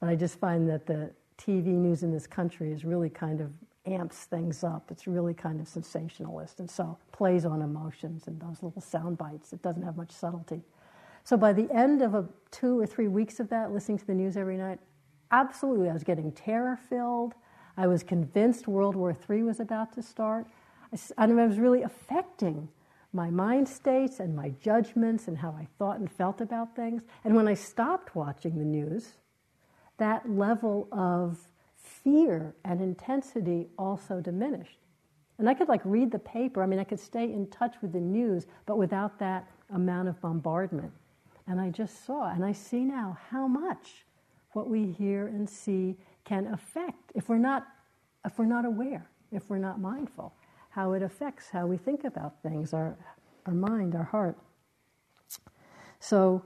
but I just find that the TV news in this country is really kind of amps things up. It's really kind of sensationalist and so plays on emotions and those little sound bites. It doesn't have much subtlety. So by the end of a, two or three weeks of that, listening to the news every night, absolutely, I was getting terror filled. I was convinced World War III was about to start. I, and it was really affecting my mind states and my judgments and how I thought and felt about things. And when I stopped watching the news, that level of fear and intensity also diminished. And I could like read the paper, I mean, I could stay in touch with the news, but without that amount of bombardment. And I just saw, and I see now how much what we hear and see can affect if we're not if we're not aware, if we're not mindful, how it affects how we think about things, our our mind, our heart. So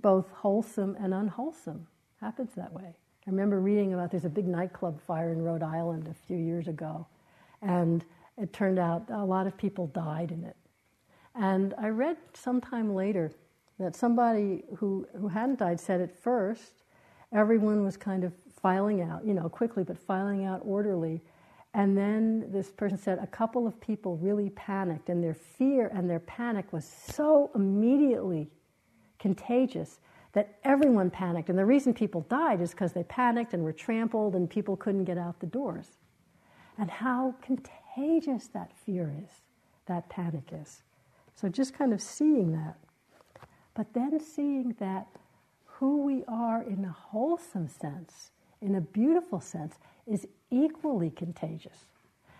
both wholesome and unwholesome happens that way. I remember reading about there's a big nightclub fire in Rhode Island a few years ago, and it turned out a lot of people died in it. And I read sometime later that somebody who, who hadn't died said at first everyone was kind of filing out, you know, quickly, but filing out orderly. And then this person said a couple of people really panicked, and their fear and their panic was so immediately contagious that everyone panicked. And the reason people died is because they panicked and were trampled, and people couldn't get out the doors. And how contagious that fear is, that panic is. So just kind of seeing that. But then seeing that who we are in a wholesome sense, in a beautiful sense, is equally contagious.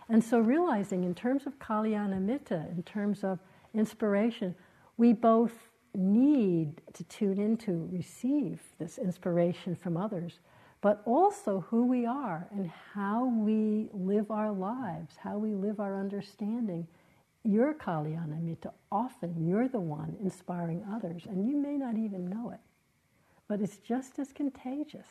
And so realizing in terms of Kalyanamitta, in terms of inspiration, we both need to tune in to receive this inspiration from others, but also who we are and how we live our lives, how we live our understanding you're. Often you're the one inspiring others, and you may not even know it. But it's just as contagious.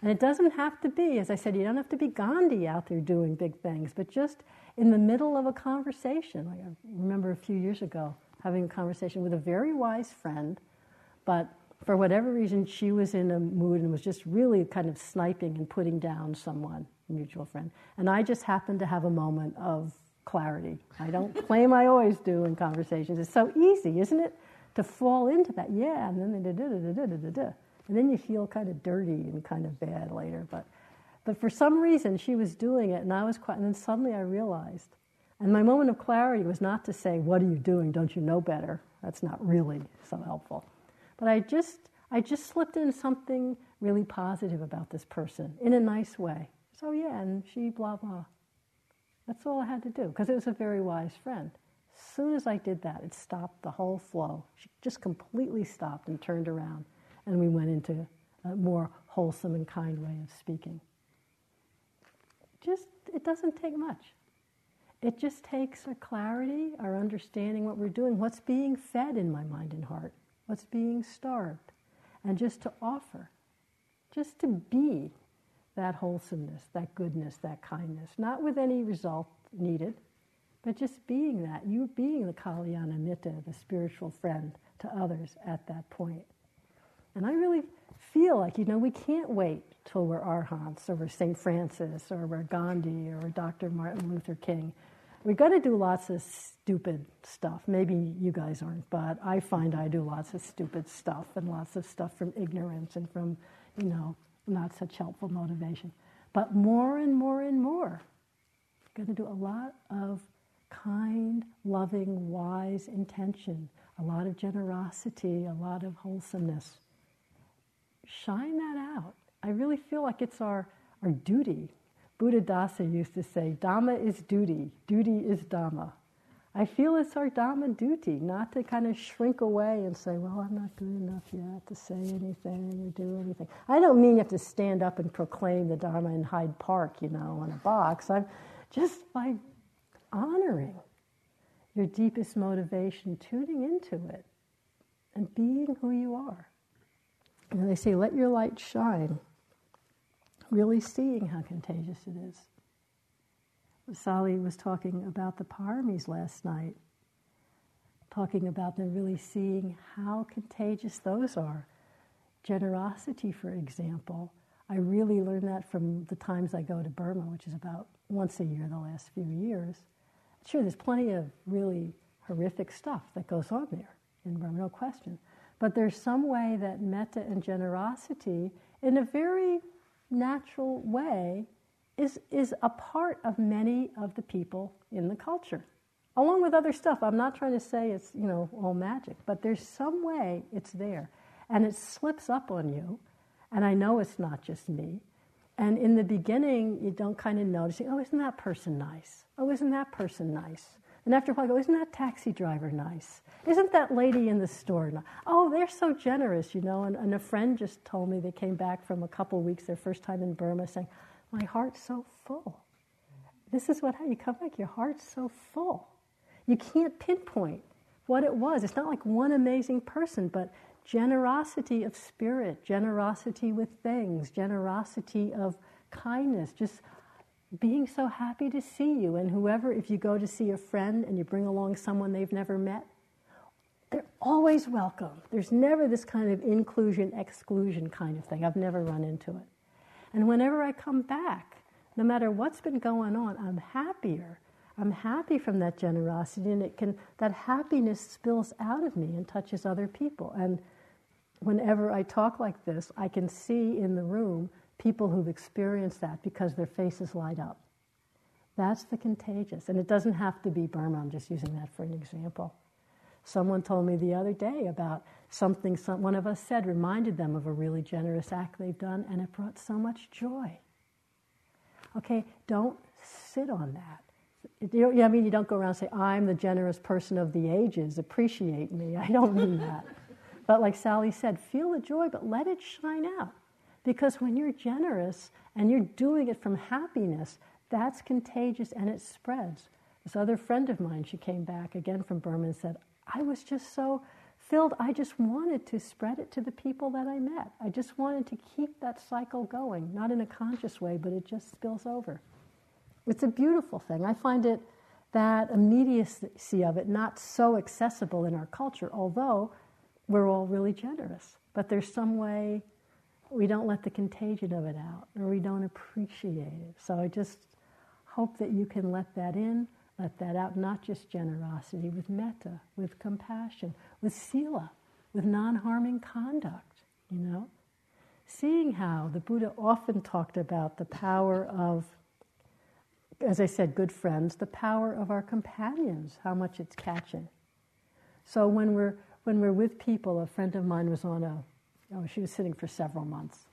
And it doesn't have to be, as I said, you don't have to be Gandhi out there doing big things, but just in the middle of a conversation. Like I remember a few years ago having a conversation with a very wise friend, but for whatever reason, she was in a mood and was just really kind of sniping and putting down someone, a mutual friend. And I just happened to have a moment of clarity. I don't claim I always do in conversations. It's so easy, isn't it, to fall into that? Yeah, and then da da da da da da da, and then you feel kind of dirty and kind of bad later. But, but for some reason, she was doing it, and I was quiet. And then suddenly I realized, and my moment of clarity was not to say, "What are you doing? Don't you know better?" That's not really so helpful. But I just, I just slipped in something really positive about this person in a nice way. So yeah, and she blah blah. That's all I had to do because it was a very wise friend. As soon as I did that, it stopped the whole flow. She just completely stopped and turned around, and we went into a more wholesome and kind way of speaking. Just, it doesn't take much. It just takes our clarity, our understanding what we're doing, what's being fed in my mind and heart, what's being starved, and just to offer, just to be that wholesomeness, that goodness, that kindness, not with any result needed, but just being that, you being the Kalyanamitta, the spiritual friend to others at that point. And I really feel like, you know, we can't wait till we're arhants or we're St. Francis or we're Gandhi or Dr. Martin Luther King. We've got to do lots of stupid stuff. Maybe you guys aren't, but I find I do lots of stupid stuff and lots of stuff from ignorance and from, you know, not such helpful motivation. But more and more and more, going to do a lot of kind, loving, wise intention, a lot of generosity, a lot of wholesomeness. Shine that out. I really feel like it's our, our duty. Buddhadasa used to say, Dhamma is duty, duty is Dhamma. I feel it's our Dhamma duty not to kind of shrink away and say, well, I'm not good enough yet to say anything or do anything. I don't mean you have to stand up and proclaim the Dharma in Hyde Park, you know, on a box. I'm just by honoring your deepest motivation, tuning into it, and being who you are. And they say, let your light shine, really seeing how contagious it is. Sally was talking about the paramis last night, talking about them really seeing how contagious those are. Generosity, for example, I really learned that from the times I go to Burma, which is about once a year the last few years. Sure, there's plenty of really horrific stuff that goes on there in Burma, no question. But there's some way that metta and generosity, in a very natural way, is, is a part of many of the people in the culture, along with other stuff. I'm not trying to say it's, you know, all magic, but there's some way it's there. And it slips up on you. And I know it's not just me. And in the beginning, you don't kind of notice, oh, isn't that person nice? Oh, isn't that person nice? And after a while, I go, isn't that taxi driver nice? Isn't that lady in the store nice? Oh, they're so generous, you know. And, and a friend just told me they came back from a couple of weeks, their first time in Burma, saying, my heart's so full. This is what you come back, your heart's so full. You can't pinpoint what it was. It's not like one amazing person, but generosity of spirit, generosity with things, generosity of kindness, just being so happy to see you. And whoever, if you go to see a friend and you bring along someone they've never met, they're always welcome. There's never this kind of inclusion, exclusion kind of thing. I've never run into it. And whenever I come back, no matter what's been going on, I'm happier. I'm happy from that generosity, and it can that happiness spills out of me and touches other people. And whenever I talk like this, I can see in the room people who've experienced that because their faces light up. That's the contagious. And it doesn't have to be Burma, I'm just using that for an example. Someone told me the other day about something some, one of us said reminded them of a really generous act they've done, and it brought so much joy. Okay, don't sit on that. You know, I mean, you don't go around and say, I'm the generous person of the ages, appreciate me. I don't mean that. but like Sally said, feel the joy, but let it shine out. Because when you're generous and you're doing it from happiness, that's contagious and it spreads. This other friend of mine, she came back again from Burma and said, I was just so filled. I just wanted to spread it to the people that I met. I just wanted to keep that cycle going, not in a conscious way, but it just spills over. It's a beautiful thing. I find it that immediacy of it not so accessible in our culture, although we're all really generous. But there's some way we don't let the contagion of it out or we don't appreciate it. So I just hope that you can let that in let that out, not just generosity, with metta, with compassion, with sila, with non harming conduct, you know? Seeing how the Buddha often talked about the power of, as I said, good friends, the power of our companions, how much it's catching. So when we're, when we're with people, a friend of mine was on a, she was sitting for several months.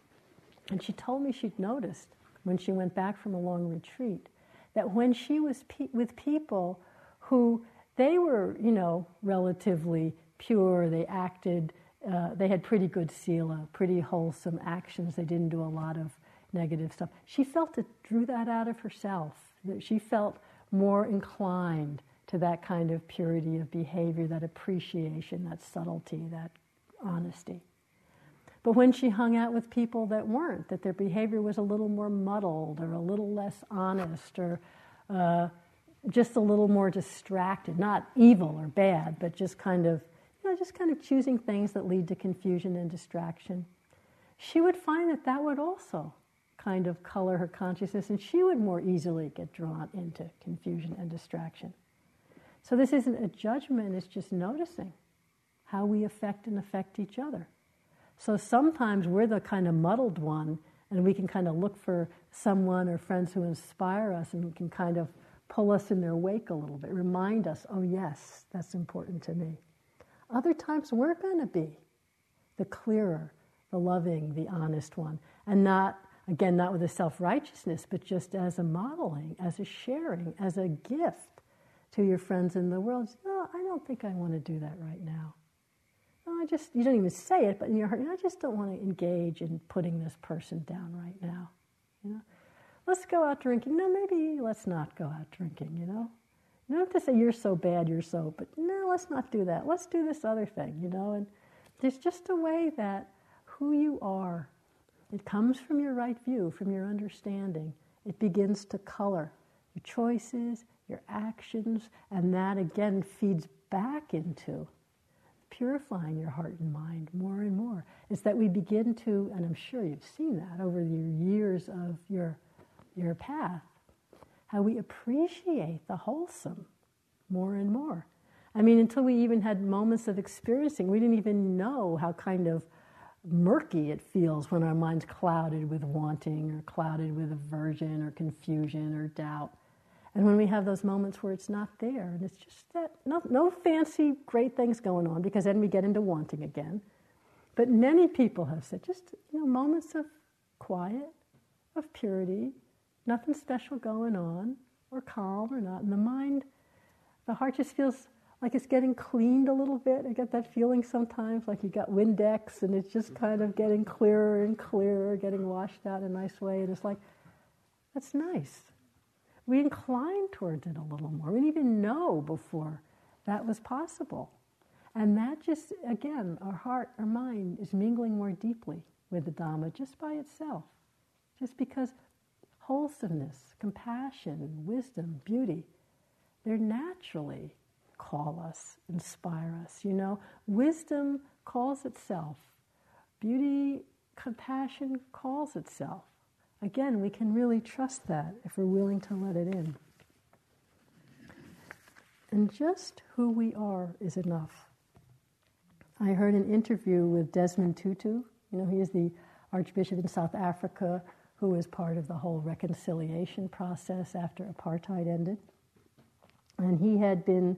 And she told me she'd noticed when she went back from a long retreat that when she was pe- with people who they were, you know, relatively pure, they acted, uh, they had pretty good sila, pretty wholesome actions, they didn't do a lot of negative stuff. She felt it drew that out of herself. That she felt more inclined to that kind of purity of behavior, that appreciation, that subtlety, that honesty. But when she hung out with people that weren't, that their behavior was a little more muddled or a little less honest or uh, just a little more distracted, not evil or bad, but just kind of, you know, just kind of choosing things that lead to confusion and distraction, she would find that that would also kind of color her consciousness and she would more easily get drawn into confusion and distraction. So this isn't a judgment, it's just noticing how we affect and affect each other. So sometimes we're the kind of muddled one, and we can kind of look for someone or friends who inspire us and can kind of pull us in their wake a little bit, remind us, oh, yes, that's important to me. Other times we're going to be the clearer, the loving, the honest one, and not, again, not with a self righteousness, but just as a modeling, as a sharing, as a gift to your friends in the world, no, I don't think I want to do that right now. I just, you don't even say it, but in your heart, you know, I just don't want to engage in putting this person down right now. You know? Let's go out drinking. No, maybe let's not go out drinking, you know? You don't have to say you're so bad, you're so, but no, let's not do that. Let's do this other thing, you know? And there's just a way that who you are, it comes from your right view, from your understanding. It begins to color your choices, your actions, and that again feeds back into purifying your heart and mind more and more. It's that we begin to, and I'm sure you've seen that over the years of your, your path, how we appreciate the wholesome more and more. I mean, until we even had moments of experiencing, we didn't even know how kind of murky it feels when our mind's clouded with wanting or clouded with aversion or confusion or doubt. And when we have those moments where it's not there, and it's just that, no, no fancy great things going on, because then we get into wanting again. But many people have said just you know moments of quiet, of purity, nothing special going on, or calm or not. And the mind, the heart just feels like it's getting cleaned a little bit. I get that feeling sometimes, like you got Windex and it's just mm-hmm. kind of getting clearer and clearer, getting washed out in a nice way. And it's like, that's nice we incline towards it a little more. We didn't even know before that was possible. And that just, again, our heart, our mind is mingling more deeply with the Dhamma just by itself. Just because wholesomeness, compassion, wisdom, beauty, they're naturally call us, inspire us. You know, wisdom calls itself, beauty, compassion calls itself. Again, we can really trust that if we're willing to let it in. And just who we are is enough. I heard an interview with Desmond Tutu. You know, he is the Archbishop in South Africa who was part of the whole reconciliation process after apartheid ended. And he had been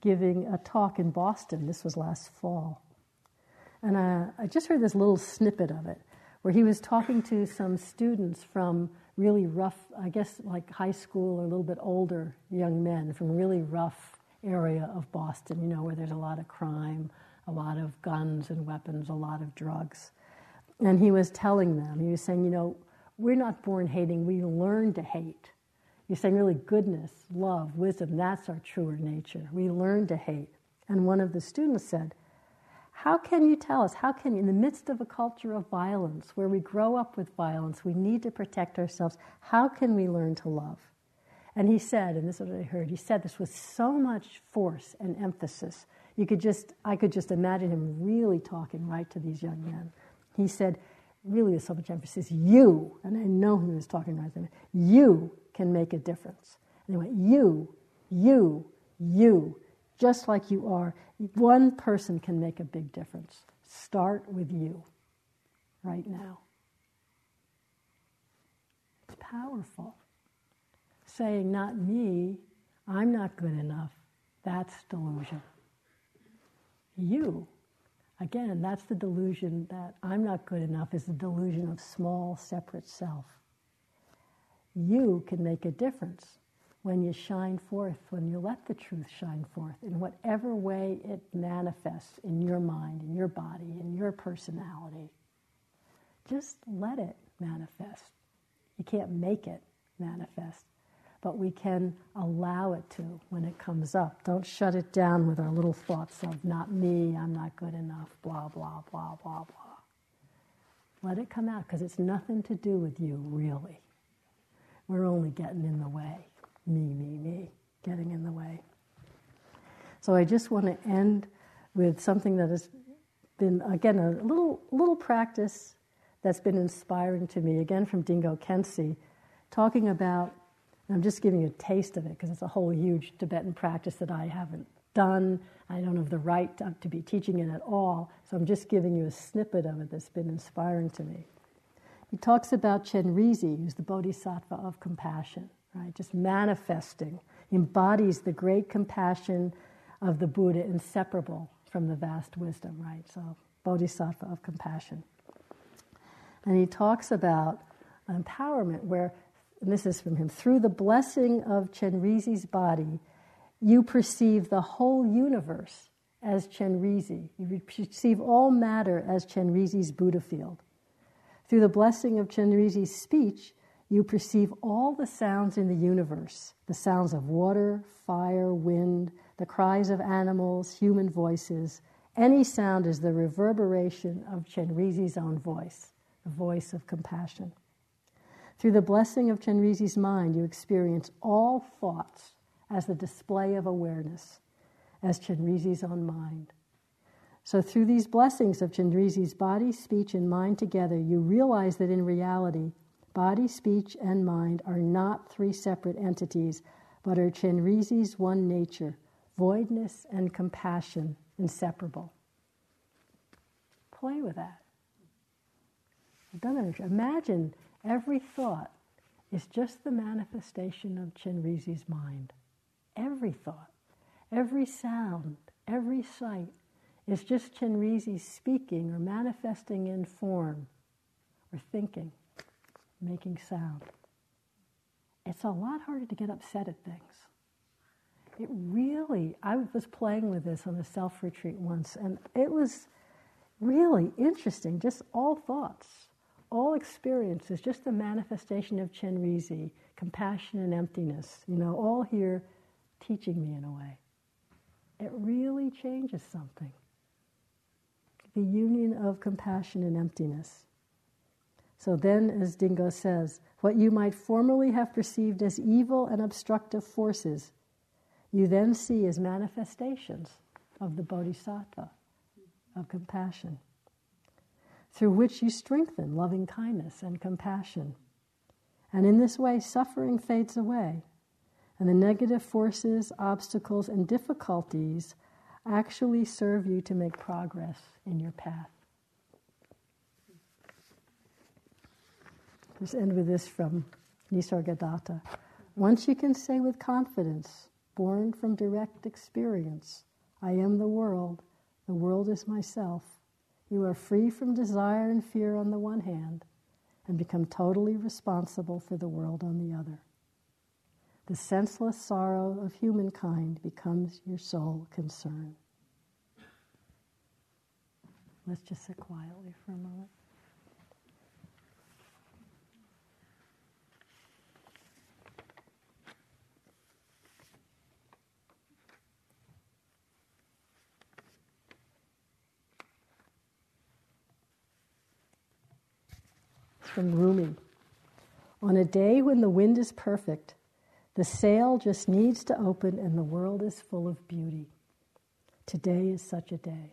giving a talk in Boston. This was last fall. And I, I just heard this little snippet of it where he was talking to some students from really rough, I guess like high school or a little bit older young men from really rough area of Boston, you know, where there's a lot of crime, a lot of guns and weapons, a lot of drugs. And he was telling them, he was saying, you know, we're not born hating, we learn to hate. He's saying, really, goodness, love, wisdom, that's our truer nature. We learn to hate. And one of the students said, how can you tell us? How can you, in the midst of a culture of violence, where we grow up with violence, we need to protect ourselves, how can we learn to love? And he said, and this is what I heard, he said this with so much force and emphasis. You could just, I could just imagine him really talking right to these young men. He said, really with so much emphasis, you, and I know he was talking right to them, you can make a difference. And he went, you, you, you just like you are. One person can make a big difference. Start with you right now. It's powerful. Saying, not me, I'm not good enough, that's delusion. You, again, that's the delusion that I'm not good enough, is the delusion of small, separate self. You can make a difference when you shine forth, when you let the truth shine forth, in whatever way it manifests in your mind, in your body, in your personality. Just let it manifest. You can't make it manifest, but we can allow it to when it comes up. Don't shut it down with our little thoughts of not me, I'm not good enough, blah, blah, blah, blah, blah. Let it come out because it's nothing to do with you, really. We're only getting in the way me, me, me getting in the way. So I just want to end with something that has been, again, a little, little practice that's been inspiring to me, again from Dilgo Khyentse, talking about, I'm just giving you a taste of it because it's a whole huge Tibetan practice that I haven't done. I don't have the right to, to be teaching it at all, so I'm just giving you a snippet of it that's been inspiring to me. He talks about Chenrezig, who's the bodhisattva of compassion right? Just manifesting, embodies the great compassion of the Buddha, inseparable from the vast wisdom, right? So, bodhisattva of compassion. And he talks about empowerment, where, and this is from him, through the blessing of Chenrezig's body, you perceive the whole universe as Chenrezi. You perceive all matter as Chenrezi's Buddha field. Through the blessing of Chenrezi's speech, you perceive all the sounds in the universe the sounds of water, fire, wind, the cries of animals, human voices. Any sound is the reverberation of Chenrezi's own voice, the voice of compassion. Through the blessing of Chenrezi's mind, you experience all thoughts as the display of awareness, as Chenrezi's own mind. So, through these blessings of Chenrezi's body, speech, and mind together, you realize that in reality, body, speech, and mind are not three separate entities, but are Chenrezi's one nature, voidness and compassion inseparable. Play with that. Imagine every thought is just the manifestation of Chenrezi's mind. Every thought, every sound, every sight is just Chenrezi speaking or manifesting in form or thinking, making sound. It's a lot harder to get upset at things. It really, I was playing with this on a self retreat once, and it was really interesting. Just all thoughts, all experiences, just the manifestation of Chenrezi, compassion and emptiness, you know, all here teaching me in a way. It really changes something the union of compassion and emptiness. So then, as Dilgo says, what you might formerly have perceived as evil and obstructive forces, you then see as manifestations of the bodhisattva, of compassion, through which you strengthen loving kindness and compassion. And in this way, suffering fades away, and the negative forces, obstacles, and difficulties actually serve you to make progress in your path. Let's end with this from Nisargadatta. Once you can say with confidence, born from direct experience, I am the world, the world is myself, you are free from desire and fear on the one hand, and become totally responsible for the world on the other. The senseless sorrow of humankind becomes your sole concern. Let's just sit quietly for a moment. From Rumi. On a day when the wind is perfect, the sail just needs to open and the world is full of beauty. Today is such a day.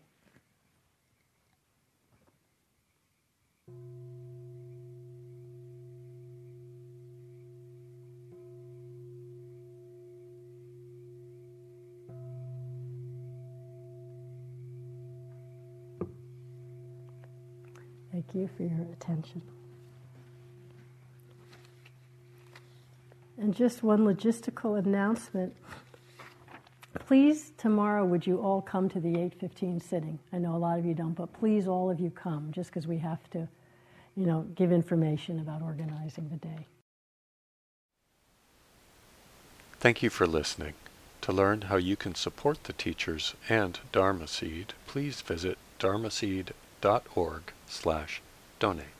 Thank you for your attention. And just one logistical announcement. Please, tomorrow, would you all come to the 8:15 sitting? I know a lot of you don't, but please, all of you come, just because we have to, you know, give information about organizing the day. Thank you for listening. To learn how you can support the teachers and Dharma Seed, please visit dharmaseed.org slash donate.